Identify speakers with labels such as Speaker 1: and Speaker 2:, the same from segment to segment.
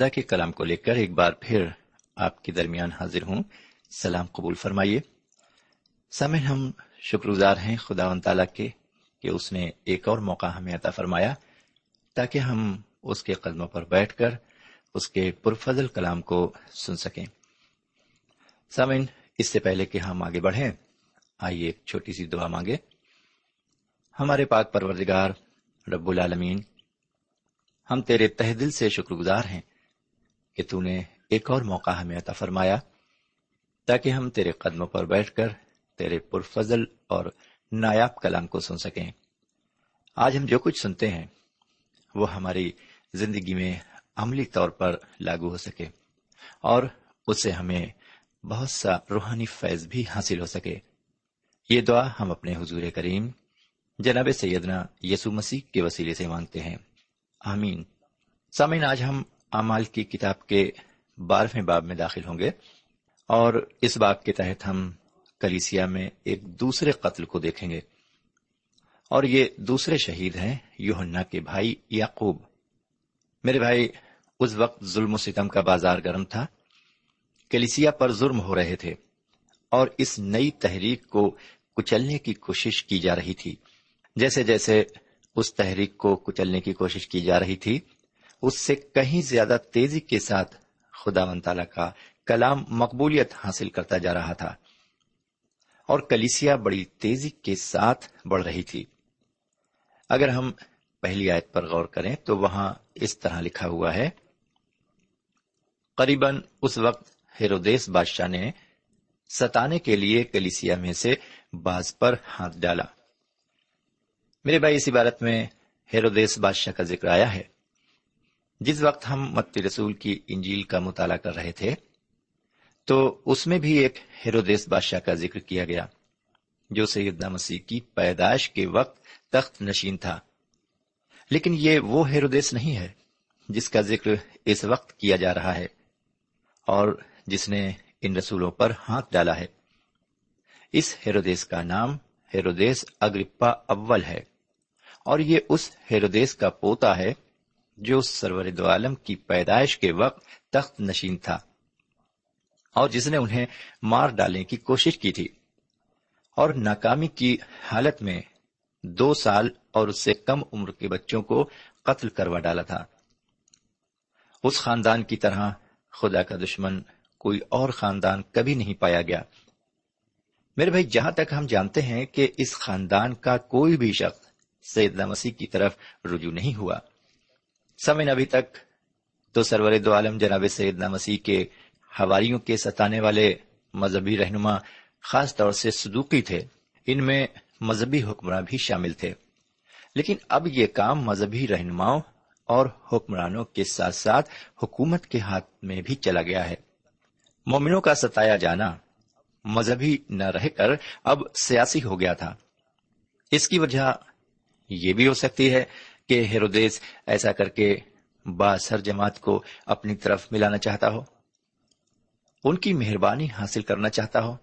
Speaker 1: خدا کے کلام کو لے کر ایک بار پھر آپ کے درمیان حاضر ہوں۔ سلام قبول فرمائیے۔ سامن ہم شکر گزار ہیں خدا و تعالیٰ کے کہ اس نے ایک اور موقع ہمیں عطا فرمایا تاکہ ہم اس کے قدموں پر بیٹھ کر اس کے پرفضل کلام کو سن سکیں۔ سامن اس سے پہلے کہ ہم آگے بڑھیں، آئیے ایک چھوٹی سی دعا مانگے ہمارے پاک پروردگار رب العالمین، ہم تیرے تہ دل سے شکر گزار ہیں۔ کہ تو نے ایک اور موقع ہمیں عطا فرمایا تاکہ ہم تیرے قدموں پر بیٹھ کر تیرے پرفضل اور نایاب کلام کو سن سکیں۔ آج ہم جو کچھ سنتے ہیں، وہ ہماری زندگی میں عملی طور پر لاگو ہو سکے اور اس سے ہمیں بہت سا روحانی فیض بھی حاصل ہو سکے۔ یہ دعا ہم اپنے حضور کریم، جناب سیدنا یسو مسیح کے وسیلے سے مانگتے ہیں۔ آمین۔ سامعین، آج ہم امال کی کتاب کے بارہویں باب میں داخل ہوں گے اور اس باب کے تحت ہم کلیسیا میں ایک دوسرے قتل کو دیکھیں گے اور یہ دوسرے شہید ہیں یوہنا کے بھائی یعقوب۔ میرے بھائی، اس وقت ظلم و ستم کا بازار گرم تھا۔ کلیسیا پر ظلم ہو رہے تھے اور اس نئی تحریک کو کچلنے کی کوشش کی جا رہی تھی۔ جیسے جیسے اس تحریک کو کچلنے کی کوشش کی جا رہی تھی اس سے کہیں زیادہ تیزی کے ساتھ خدا و تعالی کا کلام مقبولیت حاصل کرتا جا رہا تھا اور کلیسیا بڑی تیزی کے ساتھ بڑھ رہی تھی۔ اگر ہم پہلی آیت پر غور کریں تو وہاں اس طرح لکھا ہوا ہے قریب اس وقت ہیرودیس بادشاہ نے ستانے کے لیے کلیسیا میں سے باز پر ہاتھ ڈالا۔ میرے بھائی، اس عبارت میں ہیرودیس بادشاہ کا ذکر آیا ہے۔ جس وقت ہم متی رسول کی انجیل کا مطالعہ کر رہے تھے، تو اس میں بھی ایک ہیرودیس بادشاہ کا ذکر کیا گیا، جو سیدنا مسیح کی پیدائش کے وقت تخت نشین تھا۔ لیکن یہ وہ ہیرودیس نہیں ہے جس کا ذکر اس وقت کیا جا رہا ہے اور جس نے ان رسولوں پر ہاتھ ڈالا ہے۔ اس ہیرودیس کا نام ہیرودیس اگرپا اول ہے اور یہ اس ہیرودیس کا پوتا ہے جو سرور دو عالم کی پیدائش کے وقت تخت نشین تھا اور جس نے انہیں مار ڈالنے کی کوشش کی تھی اور ناکامی کی حالت میں دو سال اور اس سے کم عمر کے بچوں کو قتل کروا ڈالا تھا۔ اس خاندان کی طرح خدا کا دشمن کوئی اور خاندان کبھی نہیں پایا گیا۔ میرے بھائی، جہاں تک ہم جانتے ہیں کہ اس خاندان کا کوئی بھی شخص سیدنا مسیح کی طرف رجوع نہیں ہوا سمن ابھی تک تو سرور دو عالم جناب سیدنا مسیح کے ہواریوں کے ستانے والے مذہبی رہنما خاص طور سے صدوقی تھے۔ ان میں مذہبی حکمراں بھی شامل تھے۔ لیکن اب یہ کام مذہبی رہنماؤں اور حکمرانوں کے ساتھ ساتھ حکومت کے ہاتھ میں بھی چلا گیا ہے۔ مومنوں کا ستایا جانا مذہبی نہ رہ کر اب سیاسی ہو گیا تھا۔ اس کی وجہ یہ بھی ہو سکتی ہے کہ ہیرودیس ایسا کر کے باثر جماعت کو اپنی طرف ملانا چاہتا ہو، ان کی مہربانی حاصل کرنا چاہتا ہو۔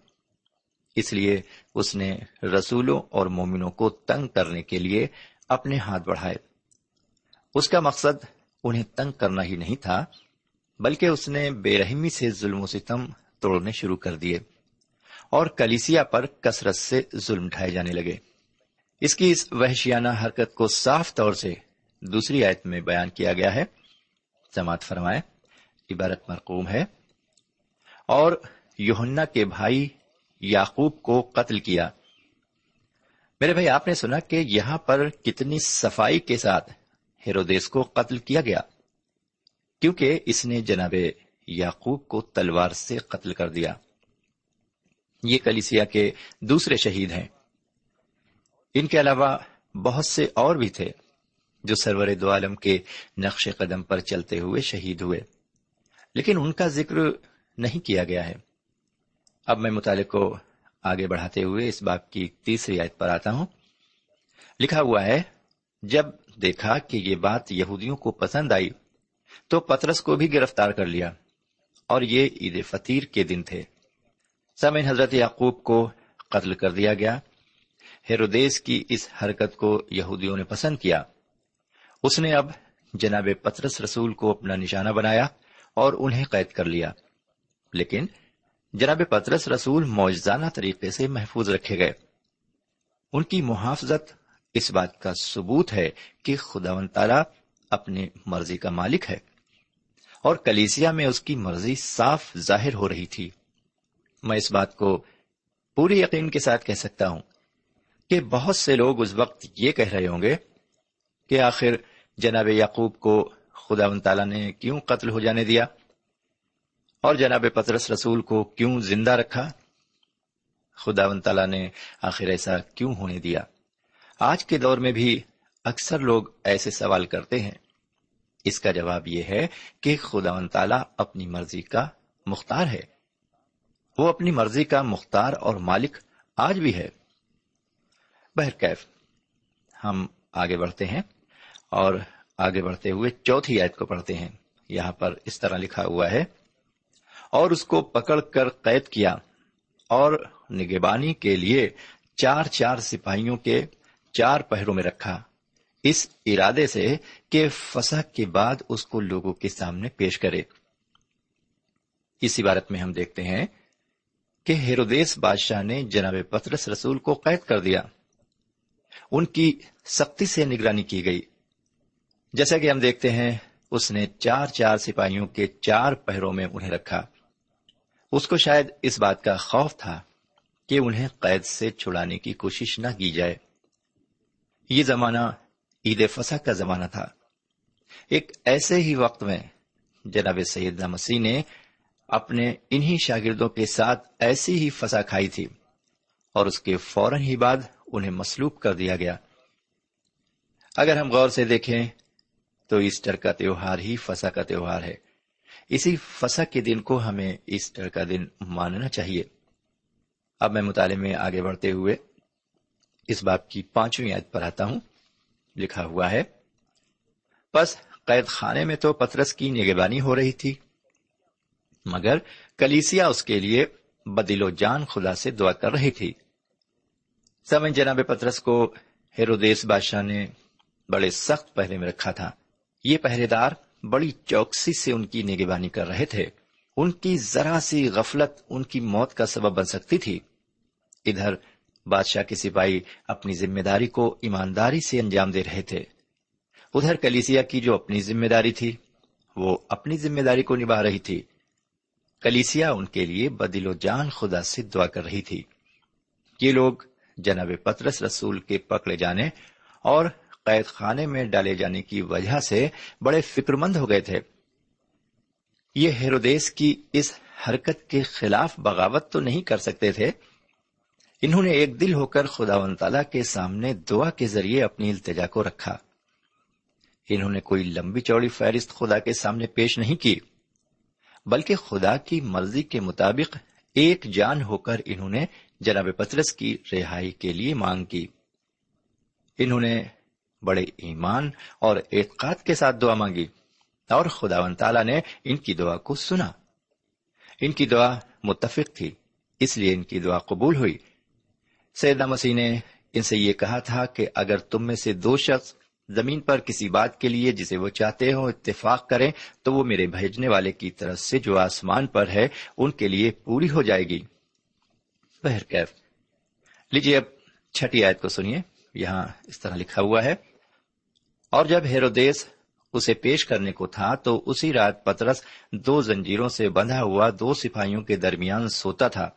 Speaker 1: اس لیے اس نے رسولوں اور مومنوں کو تنگ کرنے کے لیے اپنے ہاتھ بڑھائے۔ اس کا مقصد انہیں تنگ کرنا ہی نہیں تھا، بلکہ اس نے بے رحمی سے ظلم و ستم توڑنے شروع کر دیے اور کلیسیا پر کثرت سے ظلم ڈھائے جانے لگے۔ اس کی اس وحشیانہ حرکت کو صاف طور سے دوسری آیت میں بیان کیا گیا ہے۔ سماعت فرمائے، عبارت مرقوم ہے۔ اور یوہنا کے بھائی یعقوب کو قتل کیا۔ میرے بھائی، آپ نے سنا کہ یہاں پر کتنی صفائی کے ساتھ ہیرودیس کو قتل کیا گیا۔ کیونکہ اس نے جناب یعقوب کو تلوار سے قتل کر دیا۔ یہ کلیسیا کے دوسرے شہید ہیں۔ ان کے علاوہ بہت سے اور بھی تھے جو سرور دو عالم کے نقش قدم پر چلتے ہوئے شہید ہوئے۔ لیکن ان کا ذکر نہیں کیا گیا ہے۔ اب میں مطالعے کو آگے بڑھاتے ہوئے اس باپ کی تیسری آیت پر آتا ہوں۔ لکھا ہوا ہے، جب دیکھا کہ یہ بات یہودیوں کو پسند آئی، تو پترس کو بھی گرفتار کر لیا اور یہ عید فطیر کے دن تھے۔ سمین حضرت یعقوب کو قتل کر دیا گیا۔ ہیرودیس کی اس حرکت کو یہودیوں نے پسند کیا۔ اس نے اب جناب پترس رسول کو اپنا نشانہ بنایا اور انہیں قید کر لیا۔ لیکن جناب پترس رسول موجزانہ طریقے سے محفوظ رکھے گئے۔ ان کی محافظت اس بات کا ثبوت ہے کہ خدا و تعالی اپنی مرضی کا مالک ہے۔ اور کلیسیا میں اس کی مرضی صاف ظاہر ہو رہی تھی۔ میں اس بات کو پوری یقین کے ساتھ کہہ سکتا ہوں۔ کہ بہت سے لوگ اس وقت یہ کہہ رہے ہوں گے کہ آخر جناب یعقوب کو خدا و تعالیٰ نے کیوں قتل ہو جانے دیا؟ اور جناب پترس رسول کو کیوں زندہ رکھا؟ خدا و تعالیٰ نے آخر ایسا کیوں ہونے دیا؟ آج کے دور میں بھی اکثر لوگ ایسے سوال کرتے ہیں۔ اس کا جواب یہ ہے کہ خدا و تعالیٰ اپنی مرضی کا مختار ہے۔ وہ اپنی مرضی کا مختار اور مالک آج بھی ہے۔ بہرکیف۔ ہم آگے بڑھتے ہیں اور آگے بڑھتے ہوئے چوتھی آیت کو پڑھتے ہیں۔ یہاں پر اس طرح لکھا ہوا ہے، اور اس کو پکڑ کر قید کیا، اور نگبانی کے لیے چار چار سپاہیوں کے چار پہروں میں رکھا۔ اس ارادے سے کہ فسح کے بعد اس کو لوگوں کے سامنے پیش کرے۔ اس عبارت میں ہم دیکھتے ہیں کہ ہیرودیس بادشاہ نے جناب پترس رسول کو قید کر دیا۔ ان کی سختی سے نگرانی کی گئی۔ جیسا کہ ہم دیکھتے ہیں، اس نے چار چار سپاہیوں کے چار پہروں میں انہیں رکھا۔ اس کو شاید اس بات کا خوف تھا کہ انہیں قید سے چھڑانے کی کوشش نہ کی جائے۔ یہ زمانہ عید فسح کا زمانہ تھا۔ ایک ایسے ہی وقت میں جناب سیدنا مسیح نے اپنے انہی شاگردوں کے ساتھ ایسی ہی فسا کھائی تھی اور اس کے فوراً ہی بعد انہیں مسلوب کر دیا گیا۔ اگر ہم غور سے دیکھیں تو ایسٹر کا تیوہار ہی فسا کا تیوہار ہے۔ اسی فسا کے دن کو ہمیں ایسٹر کا دن ماننا چاہیے۔ اب میں مطالعے میں آگے بڑھتے ہوئے اس باپ کی پانچویں یاد پر آتا ہوں۔ لکھا ہوا ہے بس قید خانے میں تو پترس کی نگبانی ہو رہی تھی، مگر کلیسیا اس کے لیے بدل و جان خدا سے دعا کر رہی تھی۔ سمن جناب پترس کو ہیرودیس بادشاہ نے بڑے سخت پہرے میں رکھا تھا۔ یہ پہرے دار بڑی چوکسی سے ان کی نگبانی کر رہے تھے۔ ان کی ذرا سی غفلت ان کی موت کا سبب بن سکتی تھی۔ ادھر بادشاہ کے سپاہی اپنی ذمہ داری کو ایمانداری سے انجام دے رہے تھے۔ ادھر کلیسیا کی جو اپنی ذمہ داری تھی، وہ اپنی ذمہ داری کو نبھا رہی تھی۔ کلیسیا ان کے لیے بدل و جان خدا سے دعا کر رہی تھی۔ یہ لوگ جناب پترس رسول کے پکڑے جانے اور قید خانے میں ڈالے جانے کی وجہ سے بڑے فکر مند ہو گئے تھے۔ یہ ہیرودیس کی اس حرکت کے خلاف بغاوت تو نہیں کر سکتے تھے۔ انہوں نے ایک دل ہو کر خدا و تعالی کے سامنے دعا کے ذریعے اپنی التجا کو رکھا۔ انہوں نے کوئی لمبی چوڑی فہرست خدا کے سامنے پیش نہیں کی، بلکہ خدا کی مرضی کے مطابق ایک جان ہو کر انہوں نے جناب پترس کی رہائی کے لیے مانگ کی۔ انہوں نے بڑے ایمان اور اعتقاد کے ساتھ دعا مانگی اور خدا و تعالی نے ان کی دعا کو سنا۔ ان کی دعا متفق تھی، اس لیے ان کی دعا قبول ہوئی۔ سیدہ مسیح نے ان سے یہ کہا تھا کہ اگر تم میں سے دو شخص زمین پر کسی بات کے لیے جسے وہ چاہتے ہو اتفاق کریں، تو وہ میرے بھیجنے والے کی طرف سے جو آسمان پر ہے، ان کے لیے پوری ہو جائے گی۔ بہرکیف لیجیے اب چھٹی آیت کو سنیے۔ یہاں اس طرح لکھا ہوا ہے، اور جب ہیرودیس اسے پیش کرنے کو تھا تو اسی رات پترس دو زنجیروں سے بندھا ہوا دو سپاہیوں کے درمیان سوتا تھا،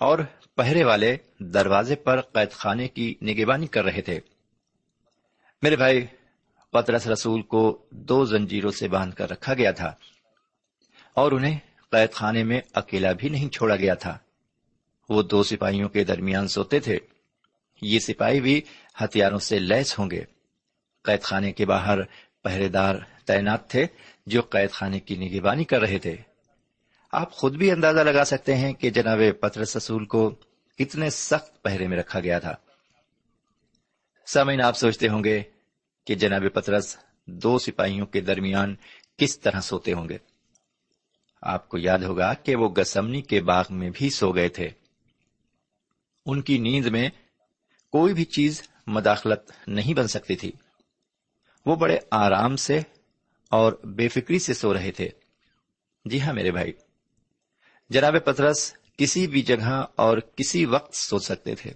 Speaker 1: اور پہرے والے دروازے پر قید خانے کی نگبانی کر رہے تھے۔ میرے بھائی، پترس رسول کو دو زنجیروں سے باندھ کر رکھا گیا تھا، اور انہیں قید خانے میں اکیلا بھی نہیں چھوڑا گیا تھا۔ وہ دو سپاہیوں کے درمیان سوتے تھے۔ یہ سپاہی بھی ہتھیاروں سے لیس ہوں گے۔ قید خانے کے باہر پہرے دار تعینات تھے جو قید خانے کی نگبانی کر رہے تھے۔ آپ خود بھی اندازہ لگا سکتے ہیں کہ جناب پترس رسول کو کتنے سخت پہرے میں رکھا گیا تھا۔ سامعین، آپ سوچتے ہوں گے کہ جناب پترس دو سپاہیوں کے درمیان کس طرح سوتے ہوں گے۔ آپ کو یاد ہوگا کہ وہ گسمنی کے باغ میں بھی سو گئے تھے۔ ان کی نیند میں کوئی بھی چیز مداخلت نہیں بن سکتی تھی۔ وہ بڑے آرام سے اور بے فکری سے سو رہے تھے۔ جی ہاں میرے بھائی۔ جناب پترس کسی بھی جگہ اور کسی وقت سو سکتے تھے۔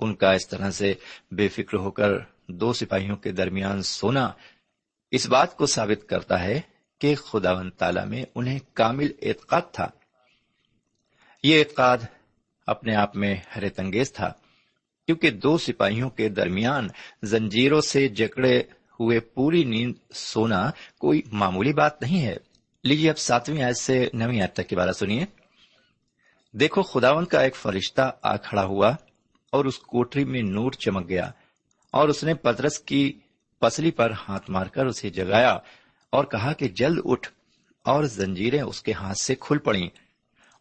Speaker 1: ان کا اس طرح سے بے فکر ہو کر دو سپاہیوں کے درمیان سونا اس بات کو ثابت کرتا ہے کہ خدا و تعالی میں انہیں کامل اعتقاد تھا۔ یہ اعتقاد اپنے آپ میں حیرت انگیز تھا، کیونکہ دو سپاہیوں کے درمیان زنجیروں سے جکڑے ہوئے پوری نیند سونا کوئی معمولی بات نہیں ہے۔ لیجیے اب ساتویں آیت سے نویں آیت تک کی بارہ سنیے۔ دیکھو خداون کا ایک فرشتہ آ کھڑا ہوا اور اس کوٹری میں نور چمک گیا اور اس نے پترس کی پسلی پر ہاتھ مار کر اسے جگایا اور کہا کہ جلد اٹھ اور زنجیریں اس کے ہاتھ سے کھل پڑیں۔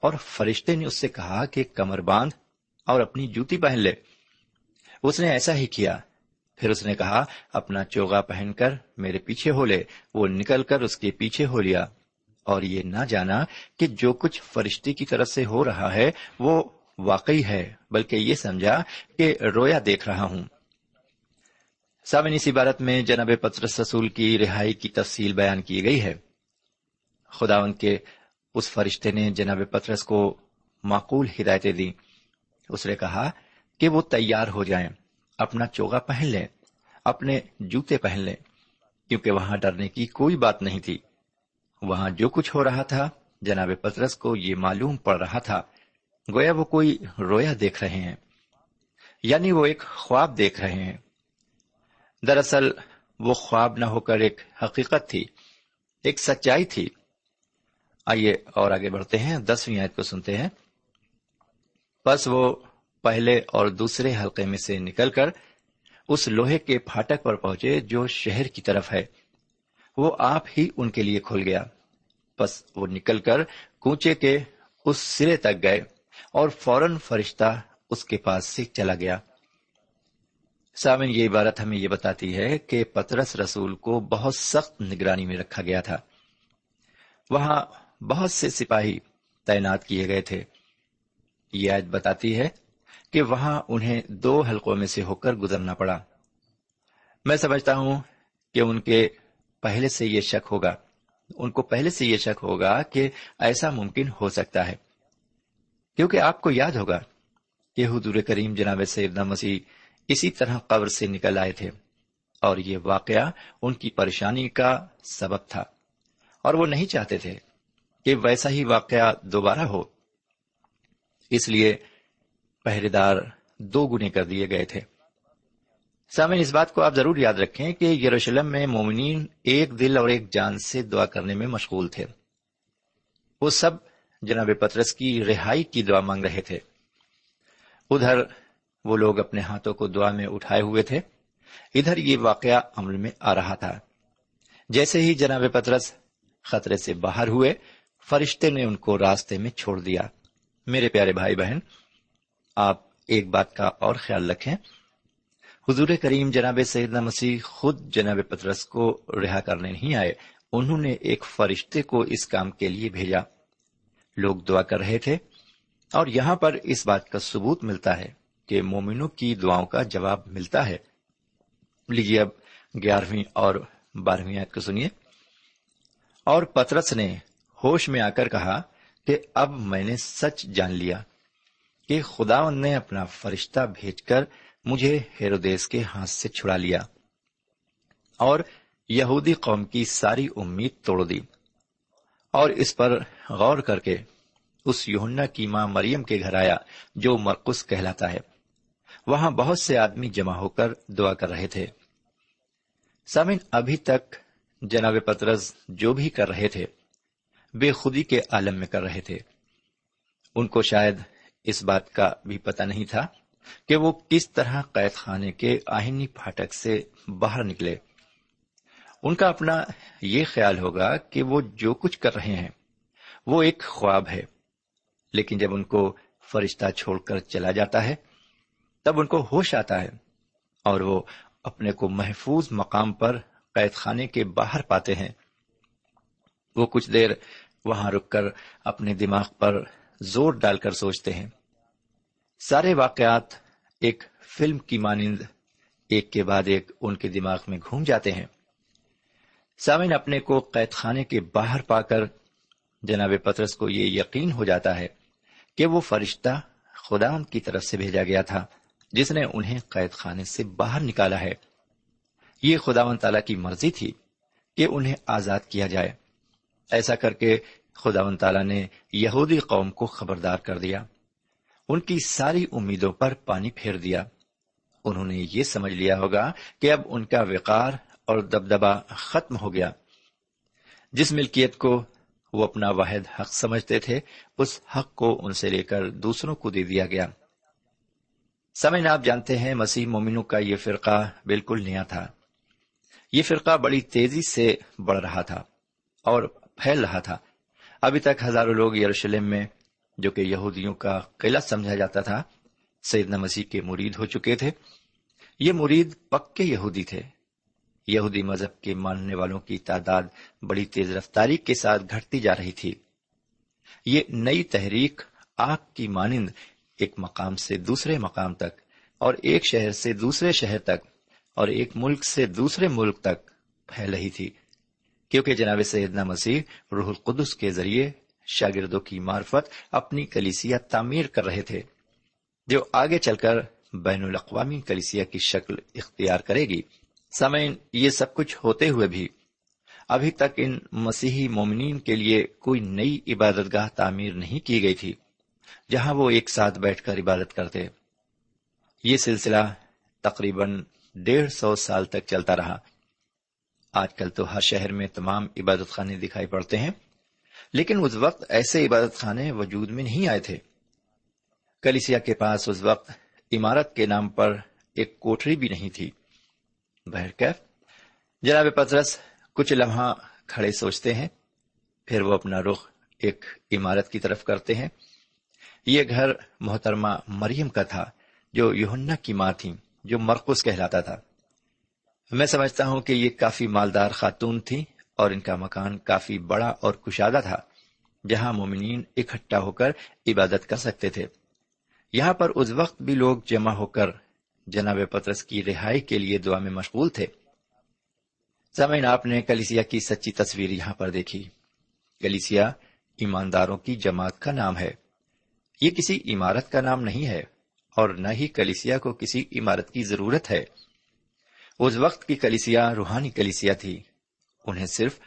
Speaker 1: اور فرشتے نے اس سے کہا کہ کمر باندھ اور اپنی جوتی پہن لے۔ اس نے ایسا ہی کیا۔ پھر اس نے کہا، اپنا چوگا پہن کر میرے پیچھے ہو لے۔ وہ نکل کر اس کے پیچھے ہو لیا۔ اور یہ نہ جانا کہ جو کچھ فرشتے کی طرف سے ہو رہا ہے، وہ واقعی ہے، بلکہ یہ سمجھا کہ رویا دیکھ رہا ہوں۔ سامن اس عبارت میں جناب پترس رسول کی رہائی کی تفصیل بیان کی گئی ہے۔ خدا ان کے اس فرشتے نے جناب پترس کو معقول ہدایتیں دی اس نے کہا کہ وہ تیار ہو جائیں، اپنا چوگا پہن لیں، اپنے جوتے پہن لیں، کیونکہ وہاں ڈرنے کی کوئی بات نہیں تھی۔ وہاں جو کچھ ہو رہا تھا، جناب پترس کو یہ معلوم پڑ رہا تھا۔ گویا وہ کوئی رویا دیکھ رہے ہیں یعنی وہ ایک خواب دیکھ رہے ہیں۔ دراصل وہ خواب نہ ہو کر ایک حقیقت تھی، ایک سچائی تھی۔ آئیے اور آگے بڑھتے ہیں، دسویں آیت کو سنتے ہیں۔ بس وہ پہلے اور دوسرے حلقے میں سے نکل کر اس لوہے کے پھاٹک پر پہنچے جو شہر کی طرف ہے۔ وہ آپ ہی ان کے لیے کھل گیا۔ بس وہ نکل کر کوچے کے اس سرے تک گئے اور فوراً فرشتہ اس کے پاس سے چلا گیا۔ سامن یہ عبارت ہمیں یہ بتاتی ہے کہ پترس رسول کو بہت سخت نگرانی میں رکھا گیا تھا۔ وہاں بہت سے سپاہی تعینات کیے گئے تھے۔ یہ آج بتاتی ہے کہ وہاں انہیں دو حلقوں میں سے ہو کر گزرنا پڑا۔ میں سمجھتا ہوں کہ ان کے پہلے سے یہ شک ہوگا۔ ان کو پہلے سے یہ شک ہوگا کہ ایسا ممکن ہو سکتا ہے۔ کیونکہ آپ کو یاد ہوگا کہ حضور کریم جناب سیدنا مسیح اسی طرح قبر سے نکل آئے تھے اور یہ واقعہ ان کی پریشانی کا سبب تھا اور وہ نہیں چاہتے تھے کہ ویسا ہی واقعہ دوبارہ ہو۔ اس لیے پہرے دار دو گنے کر دیے گئے تھے۔ سامن اس بات کو آپ ضرور یاد رکھیں کہ یروشلم میں مومنین ایک دل اور ایک جان سے دعا کرنے میں مشغول تھے۔ وہ سب جناب پترس کی رہائی کی دعا مانگ رہے تھے۔ ادھر وہ لوگ اپنے ہاتھوں کو دعا میں اٹھائے ہوئے تھے۔ ادھر یہ واقعہ عمل میں آ رہا تھا۔ جیسے ہی جناب پترس خطرے سے باہر ہوئے فرشتے نے ان کو راستے میں چھوڑ دیا۔ میرے پیارے بھائی بہن، آپ ایک بات کا اور خیال رکھیں۔ حضور کریم جناب سیدنا مسیح خود جناب پترس کو رہا کرنے نہیں آئے، انہوں نے ایک فرشتے کو اس کام کے لیے بھیجا۔ لوگ دعا کر رہے تھے اور یہاں پر اس بات کا ثبوت ملتا ہے کہ مومنوں کی دعاؤں کا جواب ملتا ہے۔ لیجیے اب گیارہویں اور بارہویں آیت کو سنیے۔ اور پترس نے ہوش میں آ کر کہا کہ اب میں نے سچ جان لیا کہ خدا نے اپنا فرشتہ بھیج کر مجھے ہیرودیس کے ہاتھ سے چھڑا لیا اور یہودی قوم کی ساری امید توڑ دی اور اس پر غور کر کے اس یونا کی ماں مریم کے گھر آیا جو مرکز کہلاتا ہے۔ وہاں بہت سے آدمی جمع ہو کر دعا کر رہے تھے۔ سامن ابھی تک جناب پترز جو بھی کر رہے تھے بے خودی کے عالم میں کر رہے تھے۔ ان کو شاید اس بات کا بھی پتہ نہیں تھا کہ وہ کس طرح قید خانے کے آہنی پھاٹک سے باہر نکلے۔ ان کا اپنا یہ خیال ہوگا کہ وہ جو کچھ کر رہے ہیں، وہ ایک خواب ہے۔ لیکن جب ان کو فرشتہ چھوڑ کر چلا جاتا ہے، تب ان کو ہوش آتا ہے اور وہ اپنے کو محفوظ مقام پر قید خانے کے باہر پاتے ہیں۔ وہ کچھ دیر وہاں رک کر اپنے دماغ پر زور ڈال کر سوچتے ہیں۔ سارے واقعات ایک فلم کی مانند، ایک کے بعد ایک ان کے دماغ میں گھوم جاتے ہیں۔ سامن اپنے کو قید خانے کے باہر پا کر جناب پترس کو یہ یقین ہو جاتا ہے کہ وہ فرشتہ خدا کی طرف سے بھیجا گیا تھا، جس نے انہیں قید خانے سے باہر نکالا ہے۔ یہ خدا و تعالی کی مرضی تھی کہ انہیں آزاد کیا جائے۔ ایسا کر کے خدا و تعالی نے یہودی قوم کو خبردار کر دیا۔ ان کی ساری امیدوں پر پانی پھیر دیا۔ انہوں نے یہ سمجھ لیا ہوگا کہ اب ان کا وقار اور دبدبا ختم ہو گیا۔ جس ملکیت کو وہ اپنا واحد حق سمجھتے تھے، اس حق کو ان سے لے کر دوسروں کو دے دیا گیا۔ سمجھ آپ جانتے ہیں مسیح مومنوں کا یہ فرقہ بالکل نیا تھا۔ یہ فرقہ بڑی تیزی سے بڑھ رہا تھا اور پھیل رہا تھا۔ ابھی تک ہزاروں لوگ یروشلم میں، جو کہ یہودیوں کا قلعہ سمجھا جاتا تھا، سیدنا مسیح کے مرید ہو چکے تھے۔ یہ مرید پکے یہودی تھے۔ یہودی مذہب کے ماننے والوں کی تعداد بڑی تیز رفتاری کے ساتھ گھٹتی جا رہی تھی۔ یہ نئی تحریک آگ کی مانند ایک مقام سے دوسرے مقام تک، اور ایک شہر سے دوسرے شہر تک، اور ایک ملک سے دوسرے ملک تک پھیل رہی تھی۔ کیونکہ جناب سیدنا مسیح روح القدس کے ذریعے شاگردوں کی معرفت اپنی کلیسیا تعمیر کر رہے تھے، جو آگے چل کر بین الاقوامی کلیسیا کی شکل اختیار کرے گی۔ سمعین یہ سب کچھ ہوتے ہوئے بھی ابھی تک ان مسیحی مومنین کے لیے کوئی نئی عبادت گاہ تعمیر نہیں کی گئی تھی، جہاں وہ ایک ساتھ بیٹھ کر عبادت کرتے۔ یہ سلسلہ تقریباً ڈیڑھ سو سال تک چلتا رہا۔ آج کل تو ہر شہر میں تمام عبادت خانے دکھائی پڑتے ہیں، لیکن اس وقت ایسے عبادت خانے وجود میں نہیں آئے تھے۔ کلیسیا کے پاس اس وقت عمارت کے نام پر ایک کوٹری بھی نہیں تھی۔ بہرکیف جناب پترس، کچھ لمحہ کھڑے سوچتے ہیں، پھر وہ اپنا رخ ایک عمارت کی طرف کرتے ہیں۔ یہ گھر محترمہ مریم کا تھا، جو یوہنا کی ماں تھی جو مرکز کہلاتا تھا۔ میں سمجھتا ہوں کہ یہ کافی مالدار خاتون تھی اور ان کا مکان کافی بڑا اور کشادہ تھا، جہاں مومنین اکٹھا ہو کر عبادت کر سکتے تھے۔ یہاں پر اس وقت بھی لوگ جمع ہو کر جناب پترس کی رہائی کے لیے دعا میں مشغول تھے۔ سمعین آپ نے کلیسیا کی سچی تصویر یہاں پر دیکھی۔ کلیسیا ایمانداروں کی جماعت کا نام ہے۔ یہ کسی عمارت کا نام نہیں ہے اور نہ ہی کلیسیا کو کسی عمارت کی ضرورت ہے۔ اس وقت کی کلیسیا روحانی کلیسیا تھی۔ انہیں صرف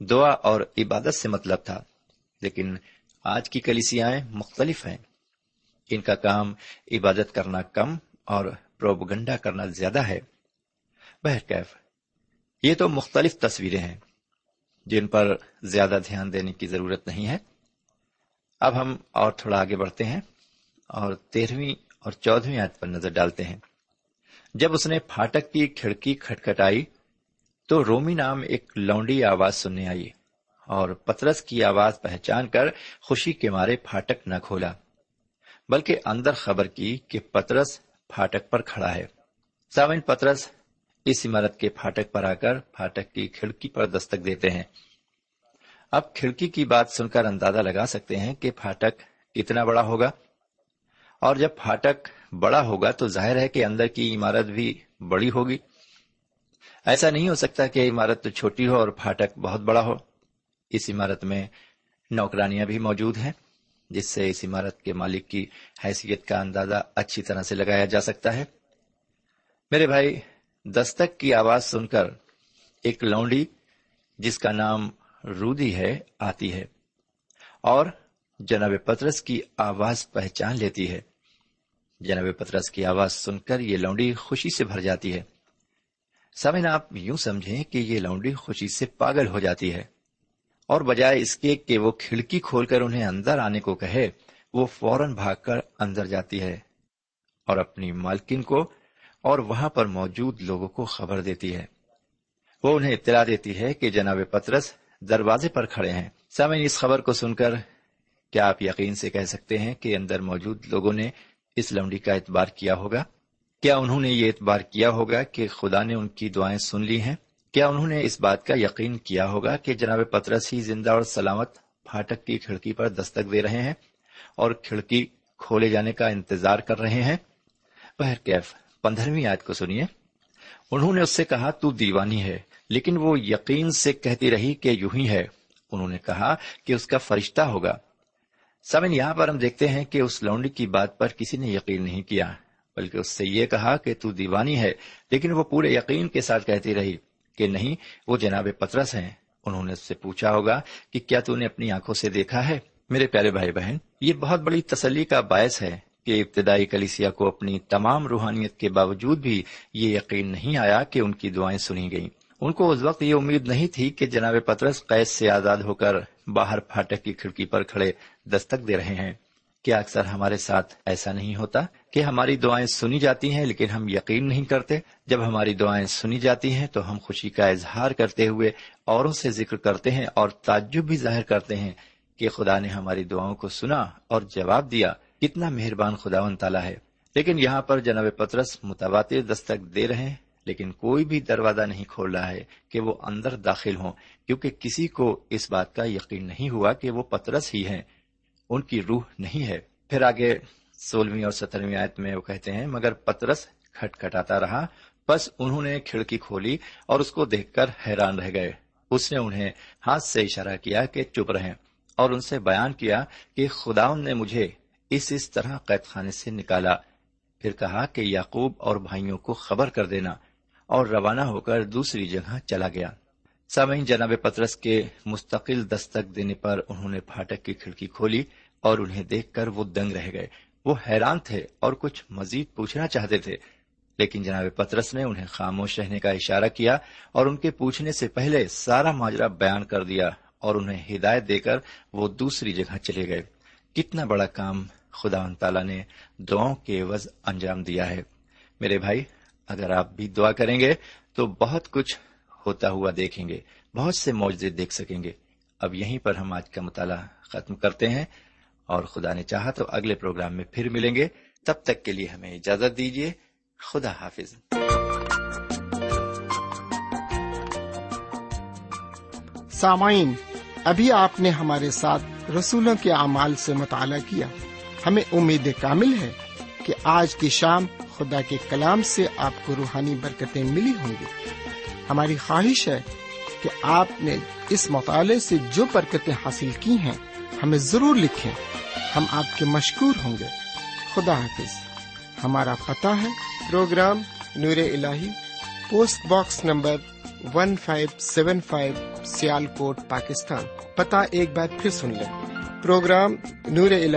Speaker 1: دعا اور عبادت سے مطلب تھا، لیکن آج کی کلیسیاں مختلف ہیں۔ ان کا کام عبادت کرنا کم اور پروپگنڈا کرنا زیادہ ہے۔ بہرکیف یہ تو مختلف تصویریں ہیں۔ جن پر زیادہ دھیان دینے کی ضرورت نہیں ہے۔ اب ہم اور تھوڑا آگے بڑھتے ہیں اور تیرہویں اور چودہویں آیت پر نظر ڈالتے ہیں۔ جب اس نے پھاٹک کی کھڑکی کھٹکھٹائی تو رومی نام ایک لونڈی آواز سننے آئی اور پترس کی آواز پہچان کر خوشی کے مارے پھاٹک نہ کھولا، بلکہ اندر خبر کی کہ پترس پھاٹک پر کھڑا ہے۔ ساون پترس اس عمارت کے پھاٹک پر آ کر پھاٹک کی کھڑکی پر دستک دیتے ہیں۔ اب کھڑکی کی بات سن کر اندازہ لگا سکتے ہیں کہ پھاٹک کتنا بڑا ہوگا۔ اور جب پھاٹک بڑا ہوگا تو ظاہر ہے کہ اندر کی عمارت بھی بڑی ہوگی۔ ایسا نہیں ہو سکتا کہ عمارت تو چھوٹی ہو اور پھاٹک بہت بڑا ہو۔ اس عمارت میں نوکرانیاں بھی موجود ہیں، جس سے اس عمارت کے مالک کی حیثیت کا اندازہ اچھی طرح سے لگایا جا سکتا ہے۔ میرے بھائی، دستک کی آواز سن کر ایک لونڈی، جس کا نام رودی ہے، آتی ہے اور جناب پترس کی آواز پہچان لیتی ہے۔ جناب پترس کی آواز سن کر یہ لونڈی خوشی سے بھر جاتی ہے۔ سمن آپ یوں سمجھیں کہ یہ لونڈی خوشی سے پاگل ہو جاتی ہے۔ اور بجائے اس کے کہ وہ کھڑکی کھول کر انہیں اندر آنے کو کہے، وہ فوراً بھاگ کر اندر جاتی ہے اور اپنی مالکن کو اور وہاں پر موجود لوگوں کو خبر دیتی ہے۔ وہ انہیں اطلاع دیتی ہے کہ جناب پترس دروازے پر کھڑے ہیں۔ سامعین، اس خبر کو سن کر کیا آپ یقین سے کہہ سکتے ہیں کہ اندر موجود لوگوں نے اس لمڈی کا اعتبار کیا ہوگا؟ کیا انہوں نے یہ اعتبار کیا ہوگا کہ خدا نے ان کی دعائیں سن لی ہیں؟ کیا انہوں نے اس بات کا یقین کیا ہوگا کہ جناب پترس ہی زندہ اور سلامت پھاٹک کی کھڑکی پر دستک دے رہے ہیں اور کھڑکی کھولے جانے کا انتظار کر رہے ہیں؟ بہر کیف، پندرہویں آیت کو سنیے۔ انہوں نے اس سے کہا، تو دیوانی ہے، لیکن وہ یقین سے کہتی رہی کہ یوں ہی ہے۔ انہوں نے کہا کہ اس کا فرشتہ ہوگا۔ سمن یہاں پر ہم دیکھتے ہیں کہ اس لونڈی کی بات پر کسی نے یقین نہیں کیا، بلکہ اس سے یہ کہا کہ تو دیوانی ہے، لیکن وہ پورے یقین کے ساتھ کہتی رہی کہ نہیں، وہ جناب پترس ہیں۔ انہوں نے اس سے پوچھا ہوگا کہ کیا تو نے اپنی آنکھوں سے دیکھا ہے؟ میرے پیارے بھائی بہن، یہ بہت بڑی تسلی کا باعث ہے کہ ابتدائی کلیسیا کو اپنی تمام روحانیت کے باوجود بھی یہ یقین نہیں آیا کہ ان کی دعائیں سنی گئیں۔ ان کو اس وقت یہ امید نہیں تھی کہ جناب پترس قید سے آزاد ہو کر باہر پھاٹک کی کھڑکی پر کھڑے دستک دے رہے ہیں کیا اکثر ہمارے ساتھ ایسا نہیں ہوتا کہ ہماری دعائیں سنی جاتی ہیں لیکن ہم یقین نہیں کرتے۔ جب ہماری دعائیں سنی جاتی ہیں تو ہم خوشی کا اظہار کرتے ہوئے اوروں سے ذکر کرتے ہیں اور تعجب بھی ظاہر کرتے ہیں کہ خدا نے ہماری دعاؤں کو سنا اور جواب دیا۔ کتنا مہربان خدا و تعالیٰ ہے۔ لیکن یہاں پر جناب پترس متواتر دستک دے رہے ہیں۔ لیکن کوئی بھی دروازہ نہیں کھول رہا ہے کہ وہ اندر داخل ہوں، کیونکہ کسی کو اس بات کا یقین نہیں ہوا کہ وہ پترس ہی ہیں۔ ان کی روح نہیں ہے۔ پھر آگے سولہویں اور سترویں آیت میں وہ کہتے ہیں، مگر پترس کھٹ کھٹاتا رہا بس انہوں نے کھڑکی کھولی اور اس کو دیکھ کر حیران رہ گئے۔ اس نے انہیں ہاتھ سے اشارہ کیا کہ چپ رہیں اور ان سے بیان کیا کہ خدا نے مجھے اس اس طرح قید خانے سے نکالا۔ پھر کہا کہ یعقوب اور بھائیوں کو خبر کر دینا۔ اور روانہ ہو کر دوسری جگہ چلا گیا۔ سامعین، جناب پترس کے مستقل دستک دینے پر انہوں نے پھاٹک کی کھڑکی کھولی اور انہیں دیکھ کر وہ دنگ رہ گئے۔ وہ حیران تھے اور کچھ مزید پوچھنا چاہتے تھے۔ لیکن جناب پترس نے انہیں خاموش رہنے کا اشارہ کیا اور ان کے پوچھنے سے پہلے سارا ماجرا بیان کر دیا اور انہیں ہدایت دے کر وہ دوسری جگہ چلے گئے۔ کتنا بڑا کام خدا تعالیٰ نے دعاؤں کے عوض انجام دیا ہے۔ میرے بھائی اگر آپ بھی دعا کریں گے تو بہت کچھ ہوتا ہوا دیکھیں گے، بہت سے معجزے دیکھ سکیں گے۔ اب یہیں پر ہم آج کا مطالعہ ختم کرتے ہیں اور خدا نے چاہا تو اگلے پروگرام میں پھر ملیں گے۔ تب تک کے لیے ہمیں اجازت دیجیے خدا حافظ۔
Speaker 2: سامعین، ابھی آپ نے ہمارے ساتھ رسولوں کے اعمال سے مطالعہ کیا۔ ہمیں امید کامل ہے کہ آج کی شام خدا کے کلام سے آپ کو روحانی برکتیں ملی ہوں گی۔ ہماری خواہش ہے کہ آپ نے اس مطالعے سے جو برکتیں حاصل کی ہیں، ہمیں ضرور لکھیں۔ ہم آپ کے مشکور ہوں گے۔ خدا حافظ۔ ہمارا پتہ ہے۔ پروگرام نور ال post box number one five seven five Sialkot, Pakistan. پتہ ایک بار پھر سن لیں۔ پروگرام نور ال